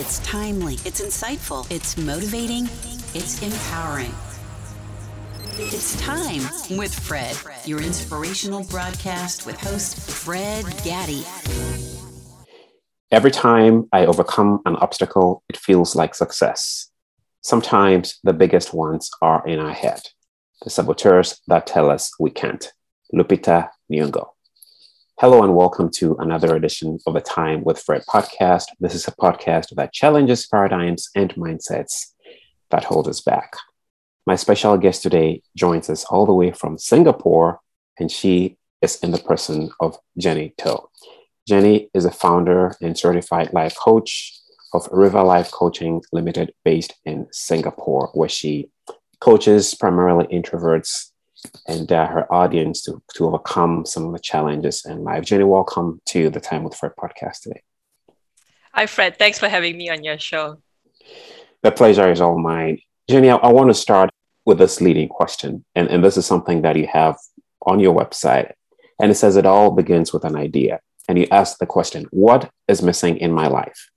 It's timely, it's insightful, it's motivating, it's empowering. It's time with Fred, your inspirational broadcast with host Fred Gaddy. Every time I overcome an obstacle, it feels like success. Sometimes the biggest ones are in our head, the saboteurs that tell us we can't. Lupita Nyong'o. Hello and welcome to another edition of the Time with Fred podcast. This is a podcast that challenges paradigms and mindsets that hold us back. My special guest today joins us all the way from Singapore, and she is in the person of Jenny To. Jenny is a founder and certified life coach of River Life Coaching Limited based in Singapore, where she coaches primarily introverts and uh, her audience to, to overcome some of the challenges in life. Jenny, welcome to the Time with Fred podcast today. Hi, Fred. Thanks for having me on your show. The pleasure is all mine. Jenny, I, I want to start with this leading question. And, and this is something that you have on your website. And it says it all begins with an idea. And you ask the question, What is missing in my life?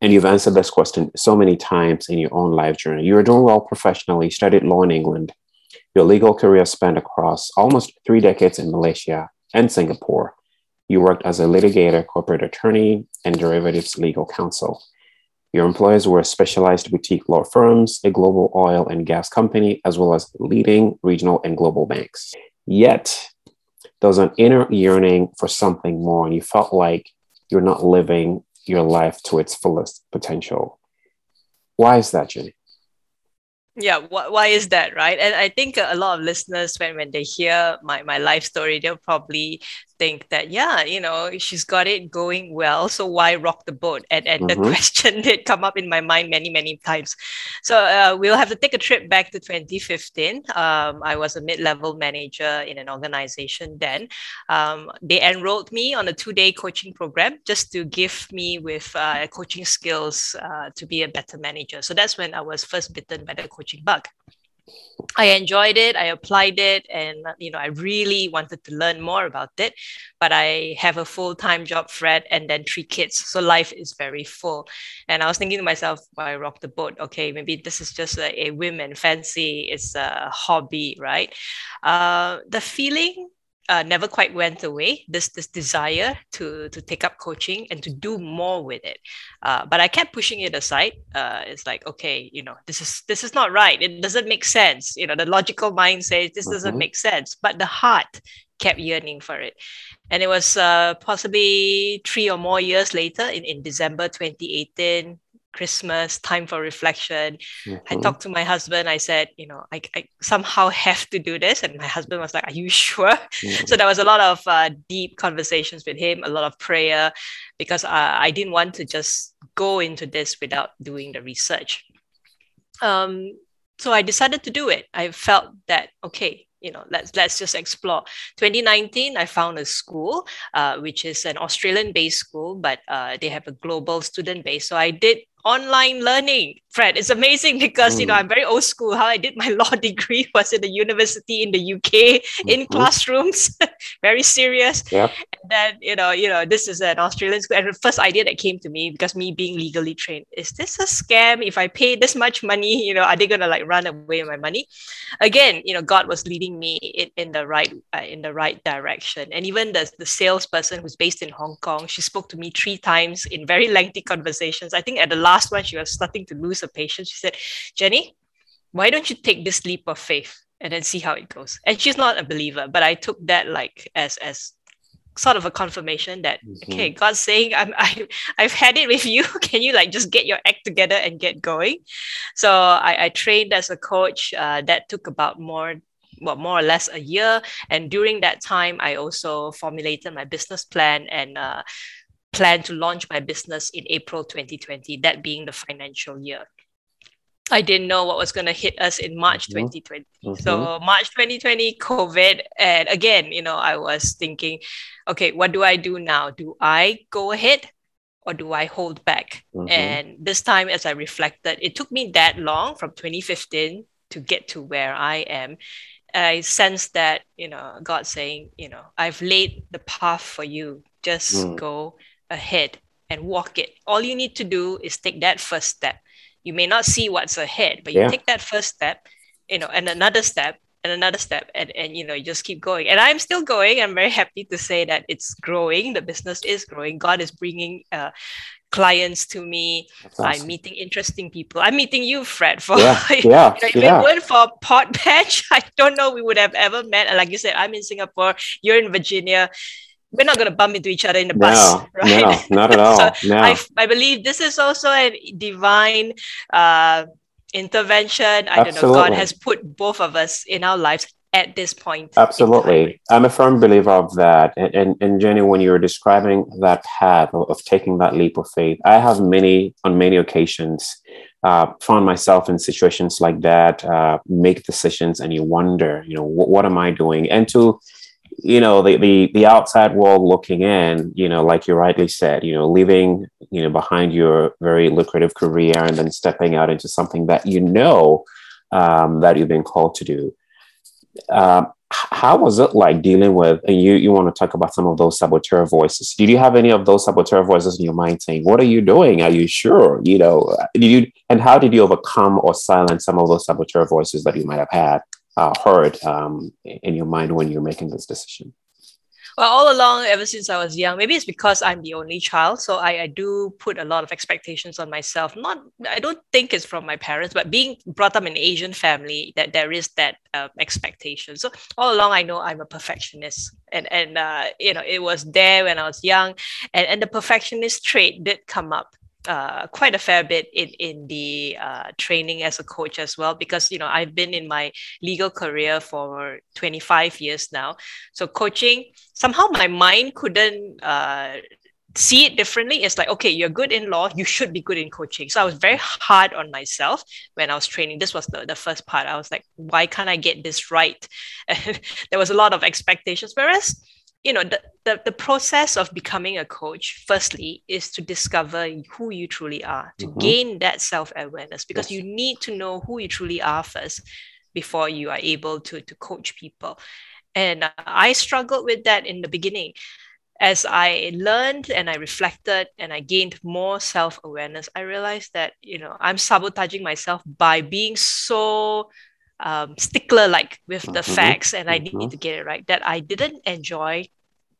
And you've answered this question so many times in your own life journey. You were doing well professionally, studied law in England, your legal career spanned across almost three decades in Malaysia and Singapore. You worked as a litigator, corporate attorney, and derivatives legal counsel. Your employers were specialized boutique law firms, a global oil and gas company, as well as leading regional and global banks. Yet, there was an inner yearning for something more, and you felt like you're not living your life to its fullest potential. Why is that, Jenny? Yeah wh- why is that right? And i think a lot of listeners when, when they hear my, my life story they'll probably think that yeah you know she's got it going well so why rock the boat? And, and mm-hmm. the question did come up in my mind many many times. So uh, we'll have to take a trip back to 2015 um, i was a mid-level manager in an organization then. Um, they enrolled me on a two-day coaching program just to give me with uh, coaching skills uh, to be a better manager. So that's when i was first bitten by the coaching bug I enjoyed it. I applied it, and you know, I really wanted to learn more about it. But I have a full time job, Fred, and then three kids, so life is very full. And I was thinking to myself, "Why rock the boat? Okay, maybe this is just a, a women fancy. It's a hobby, right?" Uh, the feeling uh, never quite went away. This this desire to to take up coaching and to do more with it, uh, but I kept pushing it aside. Uh, it's like okay, you know, this is this is not right. It doesn't make sense. You know, the logical mind says this mm-hmm. doesn't make sense, but the heart kept yearning for it. And it was uh, possibly three or more years later, in, in December 2018, Christmas, time for reflection. Mm-hmm. I talked to my husband. I said, you know, I, I somehow have to do this. And my husband was like, Are you sure? Mm-hmm. So there was a lot of uh, deep conversations with him, a lot of prayer, because uh, I didn't want to just go into this without doing the research. Um, so I decided to do it. I felt that, okay, you know let's let's just explore 2019 i found a school uh, which is an australian based school but uh, they have a global student base so i did online learning Fred, it's amazing because mm. you know mm. I'm very old school. How I did my law degree was in the university in the UK mm-hmm. in classrooms, very serious. Yep. And then you know, you know, this is an Australian school. And the first idea that came to me because me being legally trained is this a scam? If I pay this much money, you know, are they gonna like run away with my money? Again, you know, God was leading me in, in the right uh, in the right direction. And even the the salesperson who's based in Hong Kong, she spoke to me three times in very lengthy conversations. I think at the last one she was starting to lose a patient. She said, Jenny, why don't you take this leap of faith and then see how it goes? And she's not a believer, but I took that like as as sort of a confirmation that mm-hmm. okay, God's saying I'm I I've had it with you. Can you like just get your act together and get going? So I, I trained as a coach. Uh, that took about more well, more or less a year. And during that time, I also formulated my business plan and uh, plan to launch my business in April 2020, that being the financial year. I didn't know what was going to hit us in March mm-hmm. 2020. Mm-hmm. So March 2020, COVID, and again, you know, I was thinking, okay, what do I do now? Do I go ahead or do I hold back? Mm-hmm. And this time, as I reflected, it took me that long from 2015 to get to where I am. I sense that, you know, God saying, you know, I've laid the path for you. Just mm. go ahead and walk it. All you need to do is take that first step. You may not see what's ahead, but you yeah. take that first step, you know, and another step and another step and, and you know you just keep going. And i'm still going. I'm very happy to say that it's growing. The business is growing. God is bringing uh, clients to me. Awesome. i'm meeting interesting people. I'm meeting you fred for yeah, yeah, if yeah. it weren't for PodMatch i don't know we would have ever met. And like you said i'm in singapore. You're in virginia we're not going to bump into each other in the bus, right? No, not at all. so no. I, I believe this is also a divine uh, intervention. I Absolutely. don't know. God has put both of us in our lives at this point. Absolutely. I'm a firm believer of that. And, and, and Jenny, when you were describing that path of, of, taking that leap of faith, I have many, on many occasions, uh, found myself in situations like that, uh, make decisions and you wonder, you know, what, what am I doing? And to, you know the, the the outside world looking in you know like you rightly said you know leaving you know behind your very lucrative career and then stepping out into something that you know um, that you've been called to do. Um, how was it like dealing with and you you want to talk about some of those saboteur voices. Did you have any of those saboteur voices in your mind saying what are you doing? Are you sure? You know did you and how did you overcome or silence some of those saboteur voices that you might have had uh, heard um, in your mind when you're making this decision? Well, all along, ever since I was young, maybe it's because I'm the only child, so I, I do put a lot of expectations on myself. Not, I don't think it's from my parents, but being brought up in an Asian family, that there is that uh, expectation. So all along, I know I'm a perfectionist, and and uh, you know it was there when I was young, and and the perfectionist trait did come up uh, quite a fair bit in in the uh, training as a coach as well because you know I've been in my legal career for 25 years now. So coaching somehow my mind couldn't uh, see it differently. It's like okay you're good in law you should be good in coaching. So I was very hard on myself when I was training. This was the, the first part. I was like why can't I get this right? There was a lot of expectations. Whereas you know the, the, the process of becoming a coach firstly is to discover who you truly are to mm-hmm. gain that self-awareness because yes. you need to know who you truly are first before you are able to, to coach people and i struggled with that in the beginning as i learned and i reflected and i gained more self-awareness i realized that you know i'm sabotaging myself by being so um, stickler like with the mm-hmm. facts and I mm-hmm. need to get it right that I didn't enjoy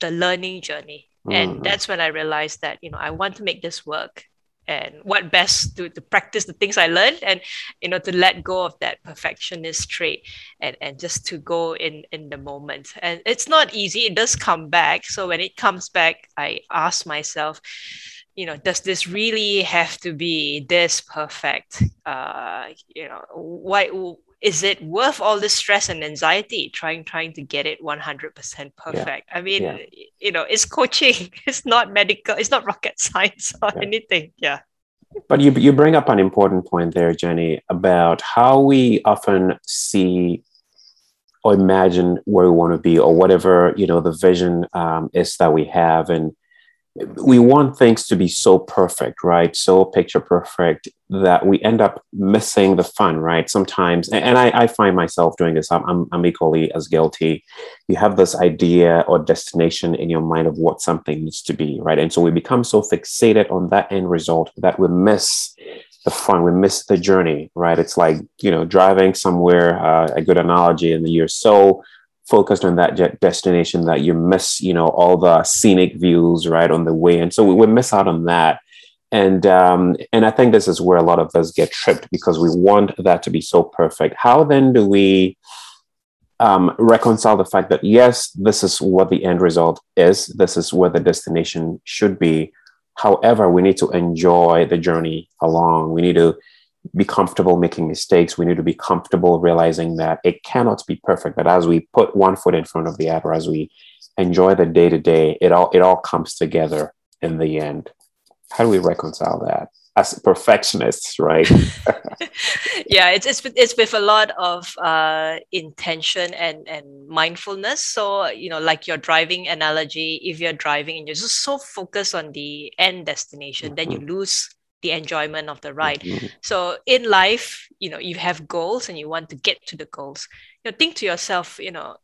the learning journey. Mm-hmm. And that's when I realized that, you know, I want to make this work and what best to, to practice the things I learned and, you know, to let go of that perfectionist trait and, and just to go in, in the moment. And it's not easy. It does come back. So when it comes back, I ask myself, you know, does this really have to be this perfect? Uh, you know, why is it worth all this stress and anxiety trying trying to get it 100% perfect yeah. i mean yeah. you know it's coaching it's not medical it's not rocket science or yeah. anything yeah but you, you bring up an important point there jenny about how we often see or imagine where we want to be or whatever you know the vision um, is that we have and we want things to be so perfect, right? So picture perfect that we end up missing the fun, right? Sometimes, and I, I find myself doing this, I'm, I'm equally as guilty. You have this idea or destination in your mind of what something needs to be, right? And so we become so fixated on that end result that we miss the fun, we miss the journey, right? It's like, you know, driving somewhere, uh, a good analogy, and you're so focused on that destination that you miss you know all the scenic views right on the way. And so we, we miss out on that. And um, and i think this is where a lot of us get tripped because we want that to be so perfect. How then do we um, reconcile the fact that yes this is what the end result is. This is where the destination should be. However we need to enjoy the journey along. We need to be comfortable making mistakes. We need to be comfortable realizing that it cannot be perfect. But as we put one foot in front of the other, as we enjoy the day to day, it all it all comes together in the end. How do we reconcile that as perfectionists, right? yeah, it's it's it's with a lot of uh, intention and and mindfulness. So you know, like your driving analogy, if you're driving and you're just so focused on the end destination, mm-hmm. then you mm-hmm. lose the enjoyment of the ride. Mm-hmm. So in life, you know, you have goals and you want to get to the goals. You know, think to yourself, you know,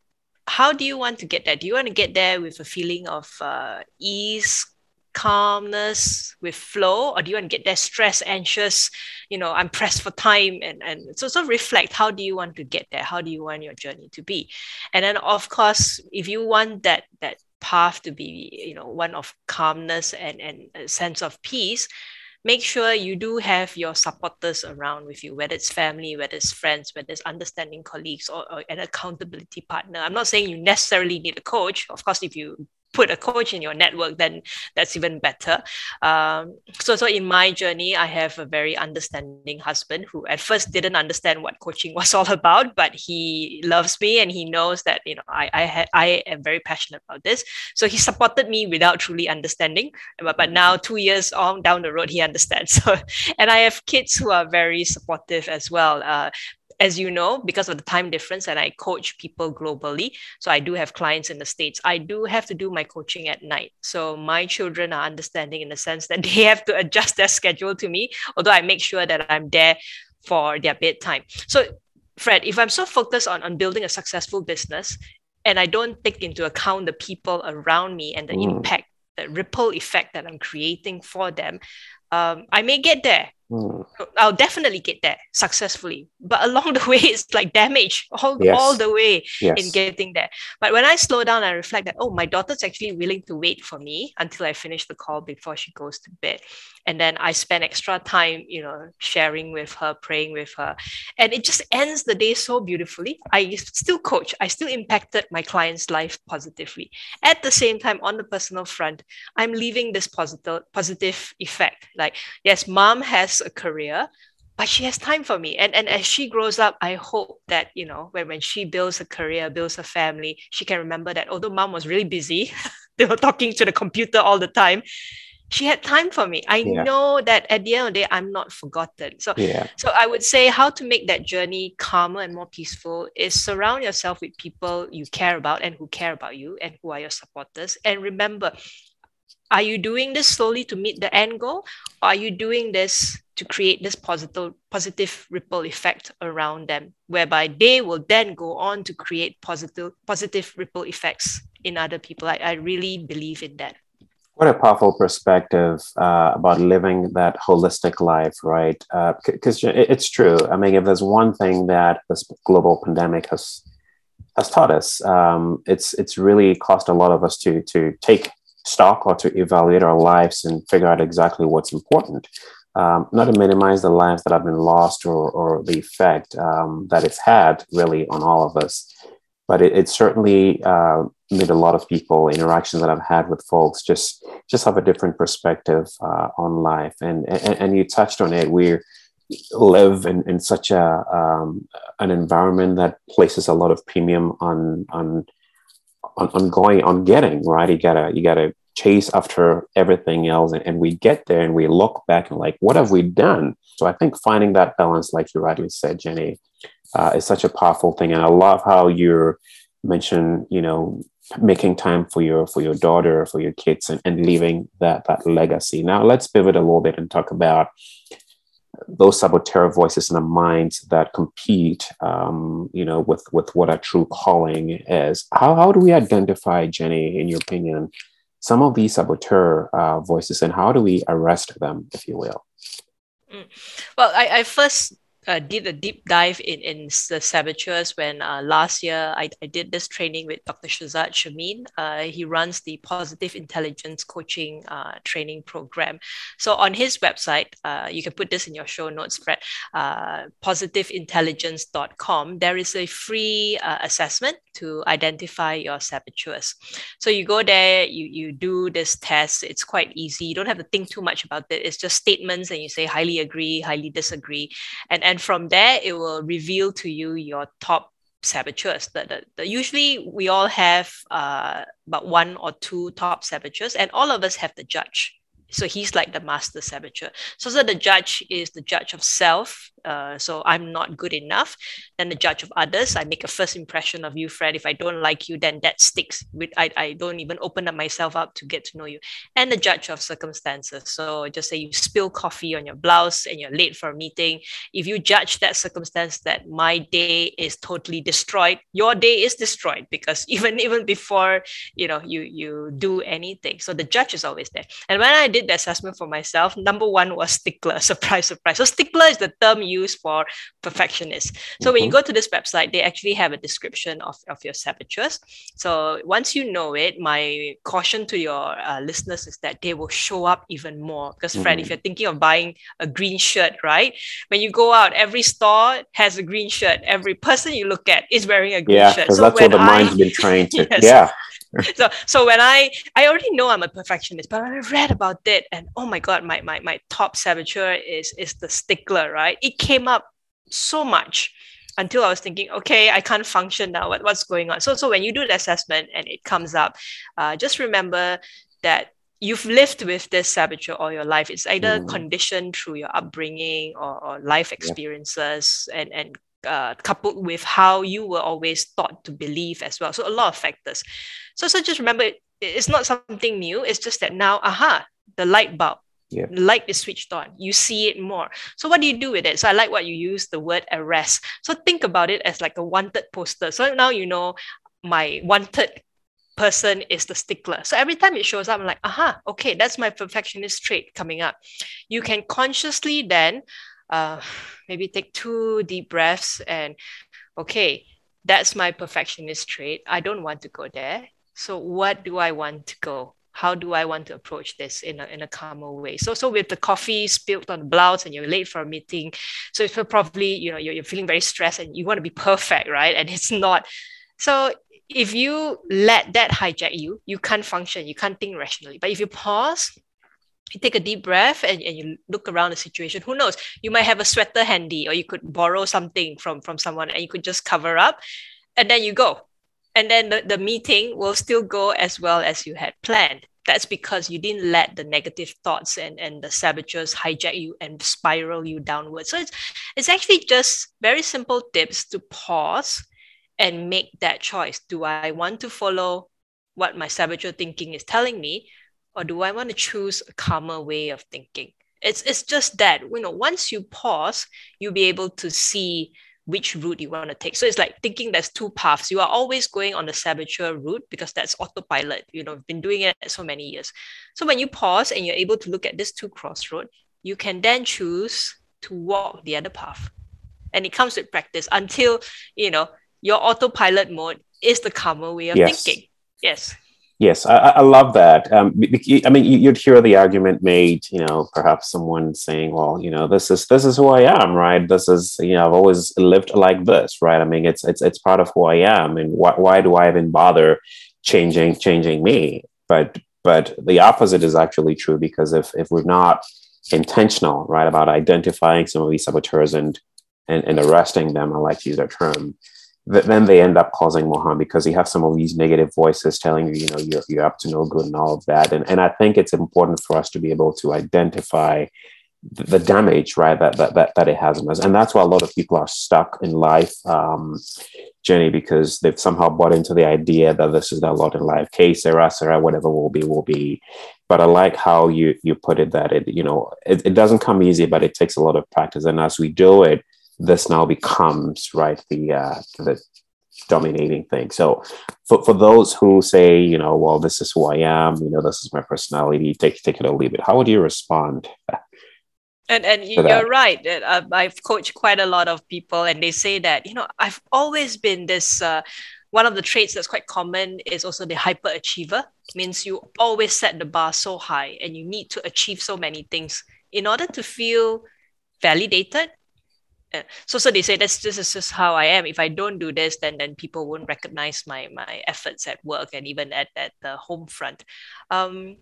how do you want to get there? Do you want to get there with a feeling of uh, ease, calmness with flow or do you want to get there stress anxious you know i'm pressed for time and and so so reflect how do you want to get there how do you want your journey to be and then of course if you want that that path to be you know one of calmness and and a sense of peace make sure you do have your supporters around with you, whether it's family, whether it's friends, whether it's understanding colleagues or, or, an accountability partner. I'm not saying you necessarily need a coach. Of course, if you put a coach in your network, then that's even better. Um, so, so in my journey, I have a very understanding husband who at first didn't understand what coaching was all about, but he loves me and he knows that you know I I, ha- I am very passionate about this. So he supported me without truly understanding. But, but now two years on down the road, he understands. So, and I have kids who are very supportive as well. Uh, as you know, because of the time difference, and I coach people globally. So I do have clients in the States. I do have to do my coaching at night. So my children are understanding in the sense that they have to adjust their schedule to me, although I make sure that I'm there for their bedtime. So Fred, if I'm so focused on, on building a successful business and I don't take into account the people around me and the mm. impact, the ripple effect that I'm creating for them, um, I may get there, Hmm. I'll definitely get there successfully. But along the way, it's like damage all, yes. all the way yes. in getting there. But when I slow down, I reflect that, oh, my daughter's actually willing to wait for me until I finish the call before she goes to bed. And then I spend extra time, you know, sharing with her, praying with her. And it just ends the day so beautifully. I still coach, I still impacted my client's life positively. At the same time, on the personal front, I'm leaving this positive positive effect. Like, yes, mom has a career but she has time for me and and as she grows up i hope that you know when, when she builds a career builds a family she can remember that although mom was really busy they were talking to the computer all the time she had time for me i yeah. know that at the end of the day i'm not forgotten so yeah. so i would say how to make that journey calmer and more peaceful is surround yourself with people you care about and who care about you and who are your supporters and remember are you doing this slowly to meet the end goal? Or are you doing this to create this positive positive ripple effect around them whereby they will then go on to create positive positive ripple effects in other people? I, I really believe in that. What a powerful perspective uh, about living that holistic life right? Because uh, it's true. I mean if there's one thing that this global pandemic has has taught us um, it's it's really cost a lot of us to to take stock or to evaluate our lives and figure out exactly what's important. Um, not to minimize the lives that have been lost or, or the effect um, that it's had really on all of us. But it, it certainly uh, made a lot of people interactions that I've had with folks just just have a different perspective uh, on life. And, and, and you touched on it. We live in, in such a um, an environment that places a lot of premium on on on, on going on getting right you gotta you gotta chase after everything else and, and we get there and we look back and like what have we done? So i think finding that balance like you rightly said jenny uh, is such a powerful thing. And i love how you mentioned you know making time for your for your daughter for your kids and, and leaving that that legacy. Now let's pivot a little bit and talk about those saboteur voices in the minds that compete, um, you know, with with what a true calling is. How how do we identify, Jenny, in your opinion, some of these saboteur uh, voices, and how do we arrest them, if you will? Mm. Well, I, I first uh, did a deep dive in, in the saboteurs when uh, last year I, I did this training with Dr. Shirzad Chamine. Uh, he runs the Positive Intelligence Coaching uh, Training Program. So on his website, uh, you can put this in your show notes, Fred, uh, positiveintelligence.com. There is a free assessment to identify your saboteurs. So you go there, you, you do this test. It's quite easy. You don't have to think too much about it. It's just statements and you say highly agree, highly disagree. And, and from there, it will reveal to you your top saboteurs. The, the, the, usually we all have uh, about one or two top saboteurs and all of us have the judge so he's like the master saboteur. So, so the judge is the judge of self. Uh, so I'm not good enough. Then the judge of others. I make a first impression of you, Fred. If I don't like you, then that sticks. With I, I don't even open up myself up to get to know you. And the judge of circumstances. So just say you spill coffee on your blouse and you're late for a meeting. If you judge that circumstance that my day is totally destroyed, your day is destroyed because even even before you know you you do anything. So the judge is always there. And when I did the assessment for myself, number one was stickler. Surprise, surprise. So stickler is the term used for perfectionists. So mm-hmm. when you mm-hmm. go to this website, they actually have a description of, of your saboteurs. So once you know it, my caution to your uh, listeners is that they will show up even more. Because Fred, mm-hmm. if you're thinking of buying a green shirt, right? When you go out, every store has a green shirt. Every person you look at is wearing a green yeah, shirt. Yeah, so that's what the I, mind's been trained to. yes. Yeah. so so when I I already know I'm a perfectionist, but when I read about it and oh my god, my my my top saboteur is is the stickler, right? It came up so much until I was thinking, okay, I can't function now. What, what's going on? So so when you do the assessment and it comes up, uh, just remember that you've lived with this saboteur all your life. It's either mm. conditioned through your upbringing or, or life experiences yeah. and and uh, coupled with how you were always taught to believe as well. So a lot of factors. So so just remember, it's not something new. It's just that now, aha, the light bulb. Yeah. Light is switched on. You see it more. So what do you do with it? So I like what you use the word arrest. So think about it as like a wanted poster. So now you know my wanted person is the stickler. So every time it shows up, I'm like, aha, okay, that's my perfectionist trait coming up. You can consciously then uh, maybe take two deep breaths and okay that's my perfectionist trait. I don't want to go there. So what do i want to go? How do i want to approach this in a, in a calmer way? So so with the coffee spilled on the blouse and you're late for a meeting so it's probably you know you're, you're feeling very stressed and you want to be perfect right? And it's not. So if you let that hijack you you can't function you can't think rationally. But if you pause you take a deep breath and, and you look around the situation who knows? You might have a sweater handy or you could borrow something from from someone and you could just cover up and then you go. And then the, the meeting will still go as well as you had planned. That's because you didn't let the negative thoughts and, and the saboteurs hijack you and spiral you downwards. So it's, it's actually just very simple tips to pause and make that choice. Do i want to follow what my saboteur thinking is telling me or do I want to choose a calmer way of thinking? It's, it's just that, you know, once you pause, you'll be able to see which route you want to take. So it's like thinking there's two paths. You are always going on the saboteur route because that's autopilot. You know, have been doing it so many years. So when you pause and you're able to look at this two crossroad, you can then choose to walk the other path. And it comes with practice until, you know, your autopilot mode is the calmer way of yes. thinking. Yes. Yes, I, I love that. Um, I mean, you'd hear the argument made, you know, perhaps someone saying, "Well, you know, this is this is who I am, right? This is, you know, I've always lived like this, right? I mean, it's it's it's part of who I am, and why why do I even bother changing changing me?" But but the opposite is actually true because if if we're not intentional, right, about identifying some of these saboteurs and and, and arresting them, I like to use that term, then they end up causing more harm because you have some of these negative voices telling you, you know, you're, you're up to no good and all of that. And, and I think it's important for us to be able to identify the damage, right, that, that, that, that it has on us. And that's why a lot of people are stuck in life, um, Jenny, because they've somehow bought into the idea that this is their lot in life. Que sera, sera, whatever will be, will be. But I like how you, you put it that it, you know, it, it doesn't come easy, but it takes a lot of practice. And as we do it, this now becomes right the uh, the dominating thing. So for, for those who say, you know, well, this is who I am, you know, this is my personality, take take it or leave it. How would you respond? And and you're that? right. Uh, I've coached quite a lot of people, and they say that you know I've always been this. Uh, one of the traits that's quite common is also the hyperachiever. It means you always set the bar so high, and you need to achieve so many things in order to feel validated so so they say this this is just how I am. If I don't do this, then then people won't recognize my my efforts at work and even at, at the home front. Um,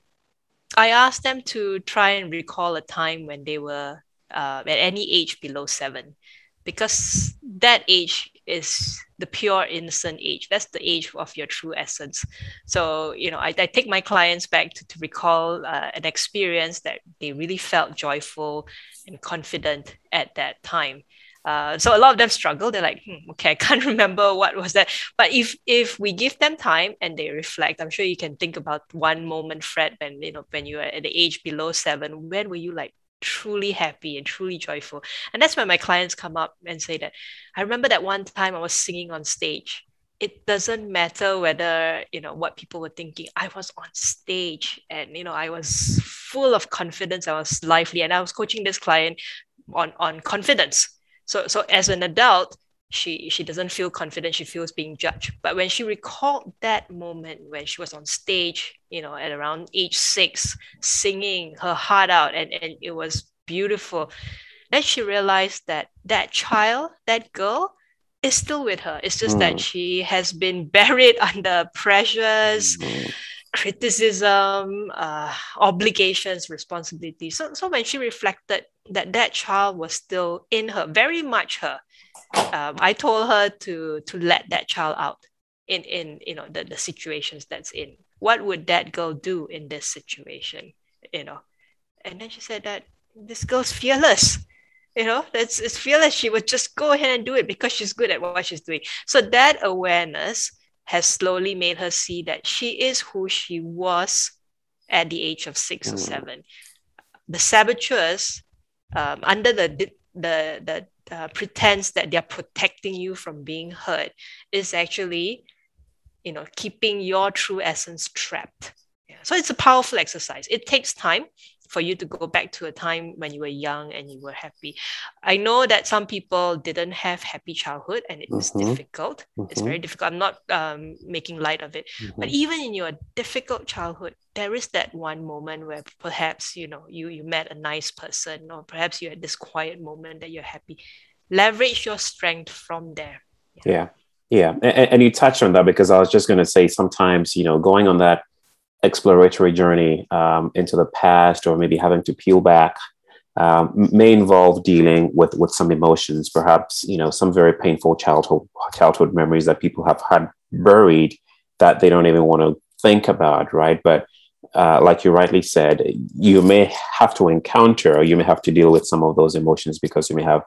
I asked them to try and recall a time when they were uh, at any age below seven, because that age is the pure innocent age that's the age of your true essence so you know i, I take my clients back to, to recall uh, an experience that they really felt joyful and confident at that time uh, so a lot of them struggle. They're like, hmm, okay, I can't remember what was that. But if if we give them time and they reflect, I'm sure you can think about one moment, Fred, when you know when you were at the age below seven. When were you like truly happy and truly joyful? And that's when my clients come up and say that I remember that one time I was singing on stage. It doesn't matter whether you know what people were thinking. I was on stage and you know I was full of confidence. I was lively, and I was coaching this client on on confidence so so as an adult, she she doesn't feel confident. She feels being judged. But when she recalled that moment when she was on stage, you know, at around age six, singing her heart out, and and it was beautiful. Then she realized that that child, that girl, is still with her. It's just mm. that she has been buried under pressures. Mm criticism, uh, obligations, responsibilities. So, so when she reflected that that child was still in her, very much her, um, I told her to to let that child out in in you know the, the situations that's in. What would that girl do in this situation? You know, and then she said that this girl's fearless. You know, that's it's fearless. She would just go ahead and do it because she's good at what she's doing. So that awareness has slowly made her see that she is who she was at the age of six mm. or seven. The saboteurs, um, under the the the uh, pretense that they're protecting you from being hurt, is actually, you know, keeping your true essence trapped. Yeah. So it's a powerful exercise. It takes time for you to go back to a time when you were young and you were happy. I know that some people didn't have happy childhood and it was mm-hmm. difficult. Mm-hmm. It's very difficult. I'm not um, making light of it. Mm-hmm. But even in your difficult childhood, there is that one moment where perhaps you know you you met a nice person or perhaps you had this quiet moment that you're happy. Leverage your strength from there. Yeah. Yeah. yeah. And, and you touched on that because I was just going to say sometimes, you know, going on that exploratory journey um, into the past or maybe having to peel back um, may involve dealing with with some emotions perhaps you know some very painful childhood childhood memories that people have had buried that they don't even want to think about right? But uh, like you rightly said you may have to encounter or you may have to deal with some of those emotions because you may have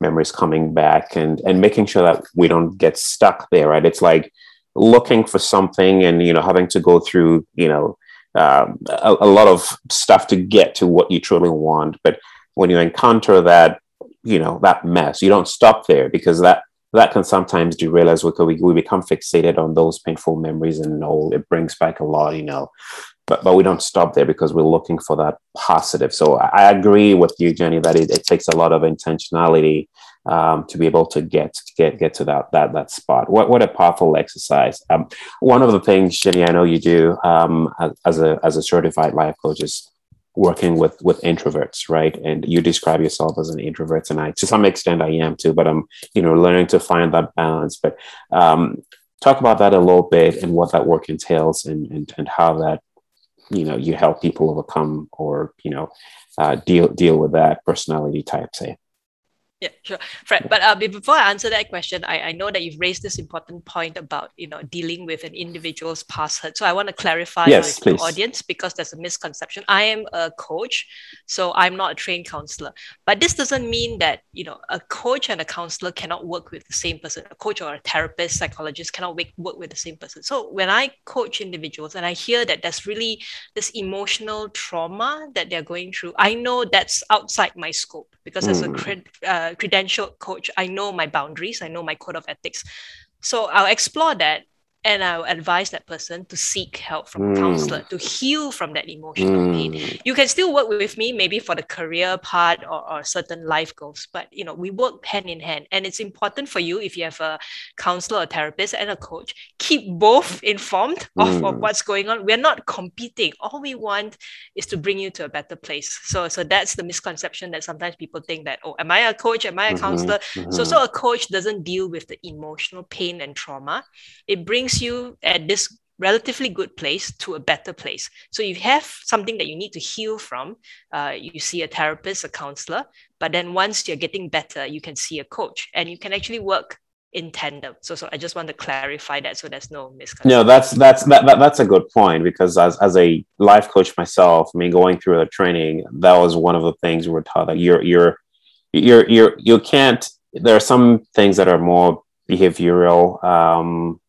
memories coming back and and making sure that we don't get stuck there right? It's like looking for something and you know having to go through you know um, a, a, lot of stuff to get to what you truly want. But when you encounter that you know that mess you don't stop there because that that can sometimes derail us. Because we, we become fixated on those painful memories and all it brings back a lot you know. But but we don't stop there because we're looking for that positive. So i, I agree with you jenny that it, it takes a lot of intentionality um, to be able to get get get to that that that spot. What what a powerful exercise. Um, one of the things, Jenny, I know you do um, as a as a certified life coach is working with with introverts, right? And you describe yourself as an introvert, and I to some extent I am too, but I'm you know learning to find that balance. But um, talk about that a little bit and what that work entails, and and and how that you know you help people overcome or you know uh, deal deal with that personality type, say. Yeah, sure, Fred. But uh, before I answer that question, I, I know that you've raised this important point about you know dealing with an individual's past hurt. So I want to clarify yes, with the audience because there's a misconception. I am a coach, so I'm not a trained counselor. But this doesn't mean that you know a coach and a counselor cannot work with the same person. A coach or a therapist, psychologist cannot work with the same person. So when I coach individuals and I hear that there's really this emotional trauma that they're going through, I know that's outside my scope because mm. as a hmm. cred, credentialed coach, I know my boundaries, I know my code of ethics. So I'll explore that and I'll advise that person to seek help from mm. a counselor to heal from that emotional mm. pain. You can still work with me, maybe for the career part or, or certain life goals, but you know, we work hand in hand. And it's important for you if you have a counselor, a therapist, and a coach, keep both informed mm. of, of, what's going on. We're not competing. All we want is to bring you to a better place. So, so that's the misconception that sometimes people think that, oh, am I a coach? Am I a mm-hmm. counselor? Mm-hmm. So, so a coach doesn't deal with the emotional pain and trauma. It brings brings you at this relatively good place to a better place. So you have something that you need to heal from. Uh, you see a therapist, a counselor, but then once you're getting better, you can see a coach and you can actually work in tandem. So, so I just want to clarify that so there's no misconception. No, that's that's that, that, that's a good point because as as a life coach myself, I mean, going through the training, that was one of the things we were taught that you're you're you're you're you can't. There are some things that are more behavioral um,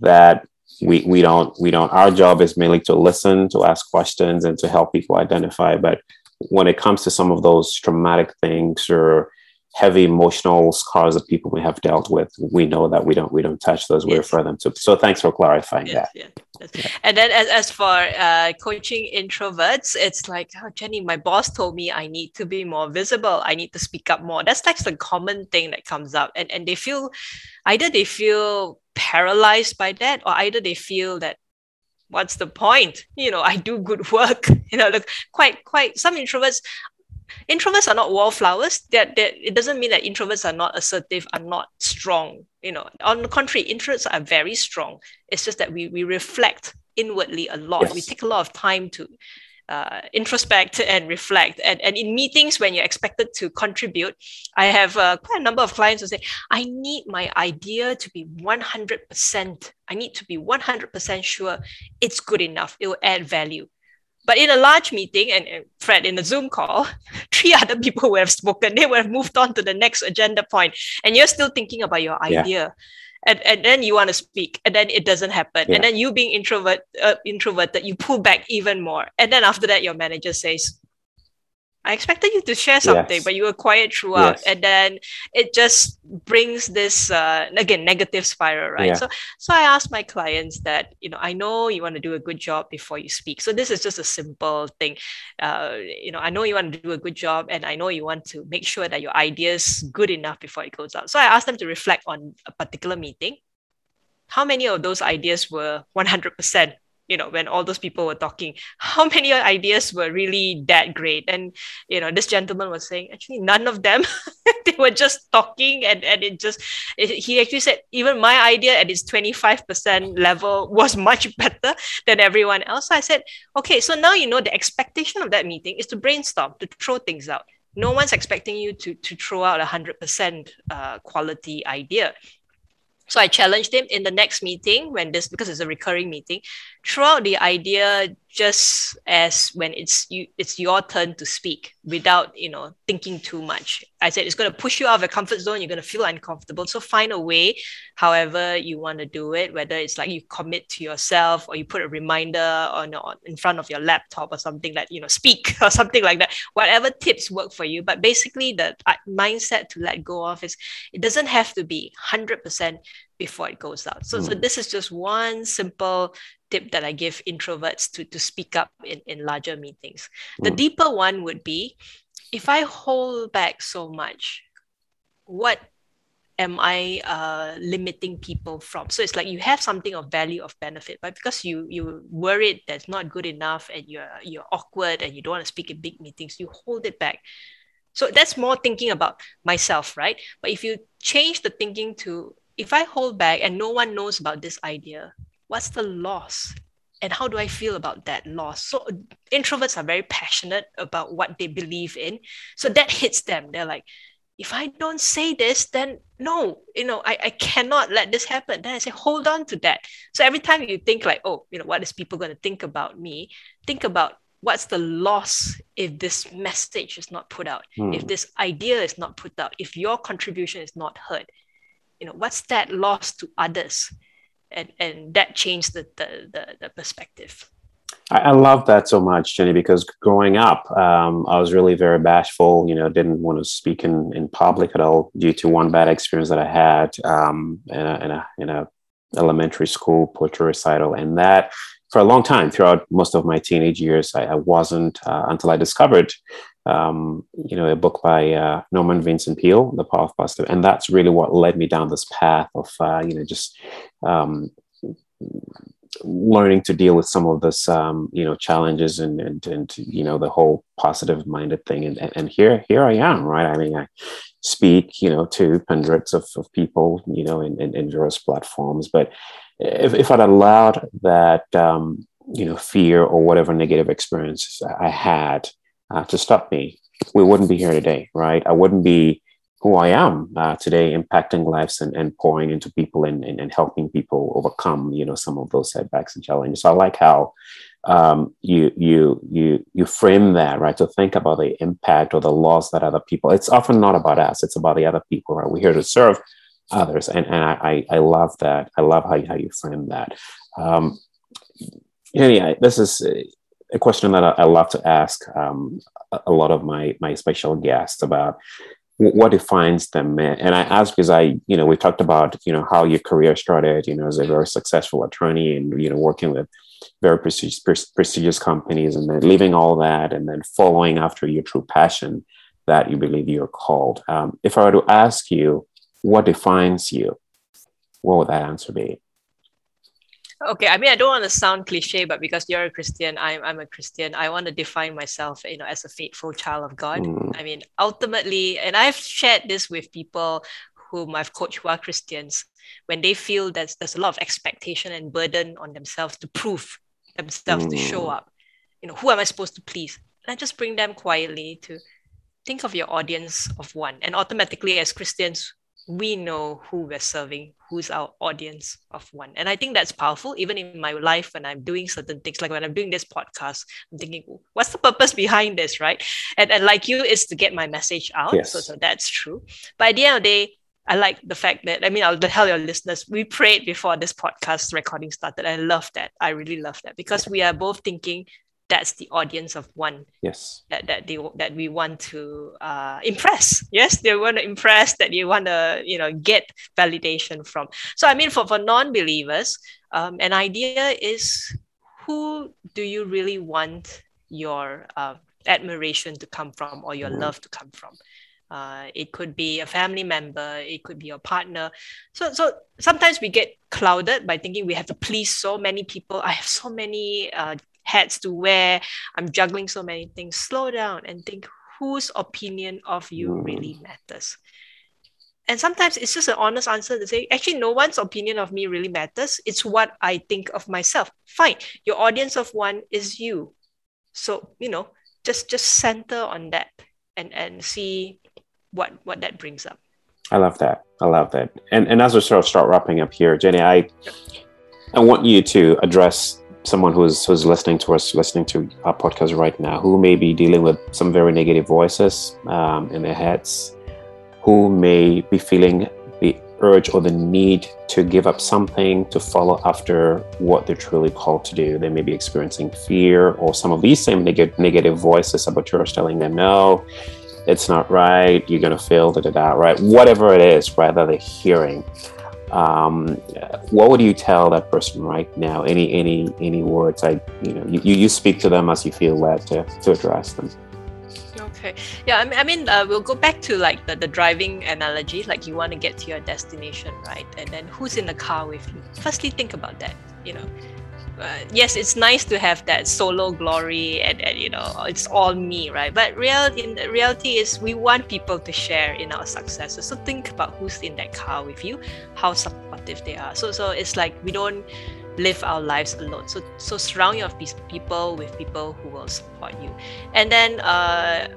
that we we don't we don't. Our job is mainly to listen, to ask questions, and to help people identify. But when it comes to some of those traumatic things or heavy emotional scars that people may have dealt with, we know that we don't we don't touch those. Yes. We refer them to. So thanks for clarifying yes, that. Yes. Yeah. And then as, as for uh, coaching introverts, it's like, oh, Jenny, my boss told me I need to be more visible. I need to speak up more. That's like the common thing that comes up. And, and they feel either they feel paralyzed by that or either they feel that what's the point you know i do good work you know like quite quite some introverts introverts are not wallflowers that that it doesn't mean that introverts are not assertive are not strong you know on the contrary introverts are very strong it's just that we we reflect inwardly a lot yes. we take a lot of time to uh, introspect and reflect. And, and in meetings, when you're expected to contribute, I have uh, quite a number of clients who say, I need my idea to be 100%. I need to be 100% sure it's good enough. It will add value. But in a large meeting, and, and Fred, in a Zoom call, three other people would have spoken. They would have moved on to the next agenda point, and you're still thinking about your idea. Yeah. And, and then you want to speak, and then it doesn't happen. Yeah. And then you being introvert, uh, introverted, you pull back even more. And then after that, your manager says, I expected you to share something, yes. but you were quiet throughout, yes. and then it just brings this uh, again negative spiral, right? Yeah. So, so I ask my clients that you know I know you want to do a good job before you speak. So this is just a simple thing. Uh, you know, I know you want to do a good job, and I know you want to make sure that your idea is good enough before it goes out. So I ask them to reflect on a particular meeting. How many of those ideas were 100% you know when all those people were talking how many ideas were really that great? And you know this gentleman was saying actually none of them. They were just talking and, and it just it, he actually said even my idea at its 25% level was much better than everyone else. So i said okay so now you know the expectation of that meeting is to brainstorm to throw things out. No one's expecting you to to throw out a 100% uh, quality idea. So I challenged him in the next meeting when this because it's a recurring meeting, throw out the idea just as when it's you it's your turn to speak without you know thinking too much. I said it's going to push you out of your comfort zone. You're going to feel uncomfortable. So find a way however you want to do it whether it's like you commit to yourself or you put a reminder on, on in front of your laptop or something like you know speak or something like that. Whatever tips work for you. But basically the uh, mindset to let go of is it doesn't have to be 100% before it goes out so mm. so hmm. this is just one simple tip that I give introverts to, to speak up in, in larger meetings. The mm. deeper one would be if I hold back so much, what am I uh, limiting people from? So it's like you have something of value of benefit, but because you you worried that's not good enough and you're you're awkward and you don't want to speak in big meetings, you hold it back. So that's more thinking about myself, right? But if you change the thinking to if I hold back and no one knows about this idea, what's the loss? And how do i feel about that loss? So introverts are very passionate about what they believe in. So that hits them. They're like if i don't say this then no you know i, I cannot let this happen. Then i say hold on to that. So every time you think like oh you know what is people going to think about me? Think about what's the loss if this message is not put out hmm. if this idea is not put out if your contribution is not heard you know what's that loss to others and and that changed the the, the, the perspective I, love that so much, Jenny, because growing up, um, I was really very bashful. You know, didn't want to speak in, in public at all due to one bad experience that I had um, in, a, in, a, in a elementary school poetry recital, and that for a long time throughout most of my teenage years, I, I wasn't uh, until I discovered um, you know, a book by uh, Norman Vincent Peale, The Power of Positive, and that's really what led me down this path of, uh, you know, just um, learning to deal with some of this, um, you know, challenges and, and, and, you know, the whole positive minded thing. And, and here, here I am, right? I mean, I speak, you know, to hundreds of, of people, you know, in, in, in various platforms, but if, if I'd allowed that, um, you know, fear or whatever negative experience I had uh, to stop me, we wouldn't be here today, right? I wouldn't be who I am uh, today, impacting lives and, and pouring into people and, and, and, helping people overcome, you know, some of those setbacks and challenges. So I like how um, you you you you frame that right to think about the impact or the loss that other people. It's often not about us; it's about the other people. Right? We're here to serve others, and and I I love that. I love how you, how you frame that. Um, yeah, this is a question that I, I love to ask um, a lot of my my special guests about what defines them and i ask because i you know we talked about you know how your career started you know as a very successful attorney and you know working with very prestigious, prestigious companies and then leaving all that and then following after your true passion that you believe you're called. Um, if i were to ask you what defines you what would that answer be okay i mean i don't want to sound cliche but because you're a christian i'm, I'm a christian i want to define myself you know as a faithful child of god mm. i mean ultimately and i've shared this with people whom i've coached who are christians when they feel that there's a lot of expectation and burden on themselves to prove themselves mm. to show mm. up you know who am i supposed to please and i just bring them quietly to think of your audience of one and automatically as christians we know who we're serving, who's our audience of one. And I think that's powerful. Even in my life, when I'm doing certain things, like when I'm doing this podcast, I'm thinking, what's the purpose behind this, right? And, and like you, is to get my message out. Yes. So, so that's true. But at the end of the day, I like the fact that, I mean, I'll tell your listeners, we prayed before this podcast recording started. I love that. I really love that because we are both thinking that's the audience of one yes. that that they that we want to uh, impress. Yes they want to impress that you want to you know get validation from. So i mean for for non-believers um, an idea is who do you really want your uh, admiration to come from or your mm. love to come from? Uh, it could be a family member it could be your partner. So so sometimes we get clouded by thinking we have to please so many people. I have so many uh, hats to wear. I'm juggling so many things. Slow down and think whose opinion of you mm. really matters. And sometimes it's just an honest answer to say, actually, no one's opinion of me really matters. It's what I think of myself. Fine. Your audience of one is you. So, you know, just just center on that and and see what what that brings up. I love that. I love that. And and as we sort of start wrapping up here, Jenny, I I want you to address someone who's who's listening to us, listening to our podcast right now, who may be dealing with some very negative voices um, in their heads, who may be feeling the urge or the need to give up something to follow after what they're truly called to do. They may be experiencing fear or some of these same neg- negative voices about yours telling them, no, it's not right, you're going to fail, da da da, right? Whatever it is, right, that they're hearing um, what would you tell that person right now? Any any any words? I you know you, you speak to them as you feel led to to address them. Okay. Yeah. I mean, I mean, uh, we'll go back to like the, the driving analogy. Like you want to get to your destination, right? And then who's in the car with you? Firstly, think about that. You know, uh, yes, it's nice to have that solo glory and, and you know it's all me, right? But real in reality is we want people to share in our successes. So think about who's in that car with you, how supportive they are. So so it's like we don't live our lives alone. So so surround your people with people who will support you, and then. Uh,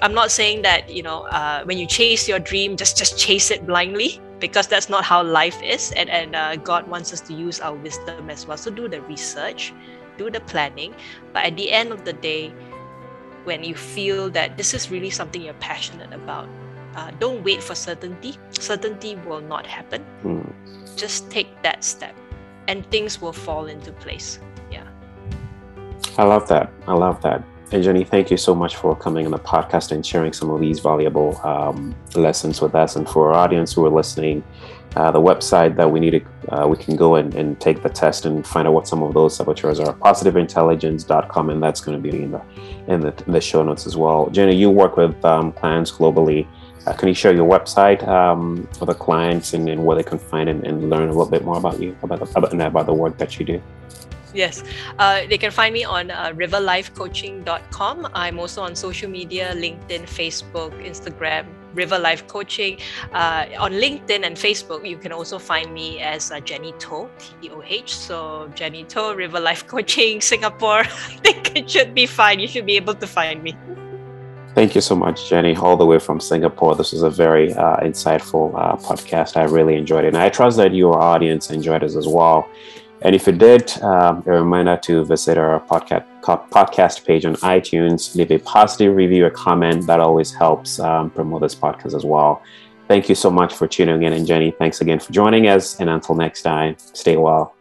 I'm not saying that you know uh, when you chase your dream, just just chase it blindly because that's not how life is and, and uh, god wants us to use our wisdom as well. So do the research do the planning. But at the end of the day when you feel that this is really something you're passionate about uh, don't wait for certainty. Certainty will not happen. Mm. just take that step and things will fall into place. Yeah. I love that. I love that and Jenny, thank you so much for coming on the podcast and sharing some of these valuable um, lessons with us. And for our audience who are listening, uh, the website that we need to, uh, we can go and, and take the test and find out what some of those saboteurs are. Positiveintelligence.com, and that's going to be in the in the, in the show notes as well. Jenny, you work with um, clients globally. Uh, can you share your website um, for the clients and, and, where they can find and, and, learn a little bit more about you about the, about, about the work that you do? Yes. Uh, they can find me on uh, riverlifecoaching.com. I'm also on social media LinkedIn, Facebook, Instagram, River Life Coaching. Uh, on LinkedIn and Facebook, you can also find me as uh, Jenny Toh, T O H. So, Jenny Toh, River Life Coaching, Singapore. I think it should be fine. You should be able to find me. Thank you so much, Jenny, all the way from Singapore. This was a very uh, insightful uh, podcast. I really enjoyed it. And I trust that your audience enjoyed it as well. And if you did, um, a reminder to visit our podcast, podcast page on iTunes, leave a positive review, a comment. That always helps um, promote this podcast as well. Thank you so much for tuning in. And Jenny, thanks again for joining us. And until next time, stay well.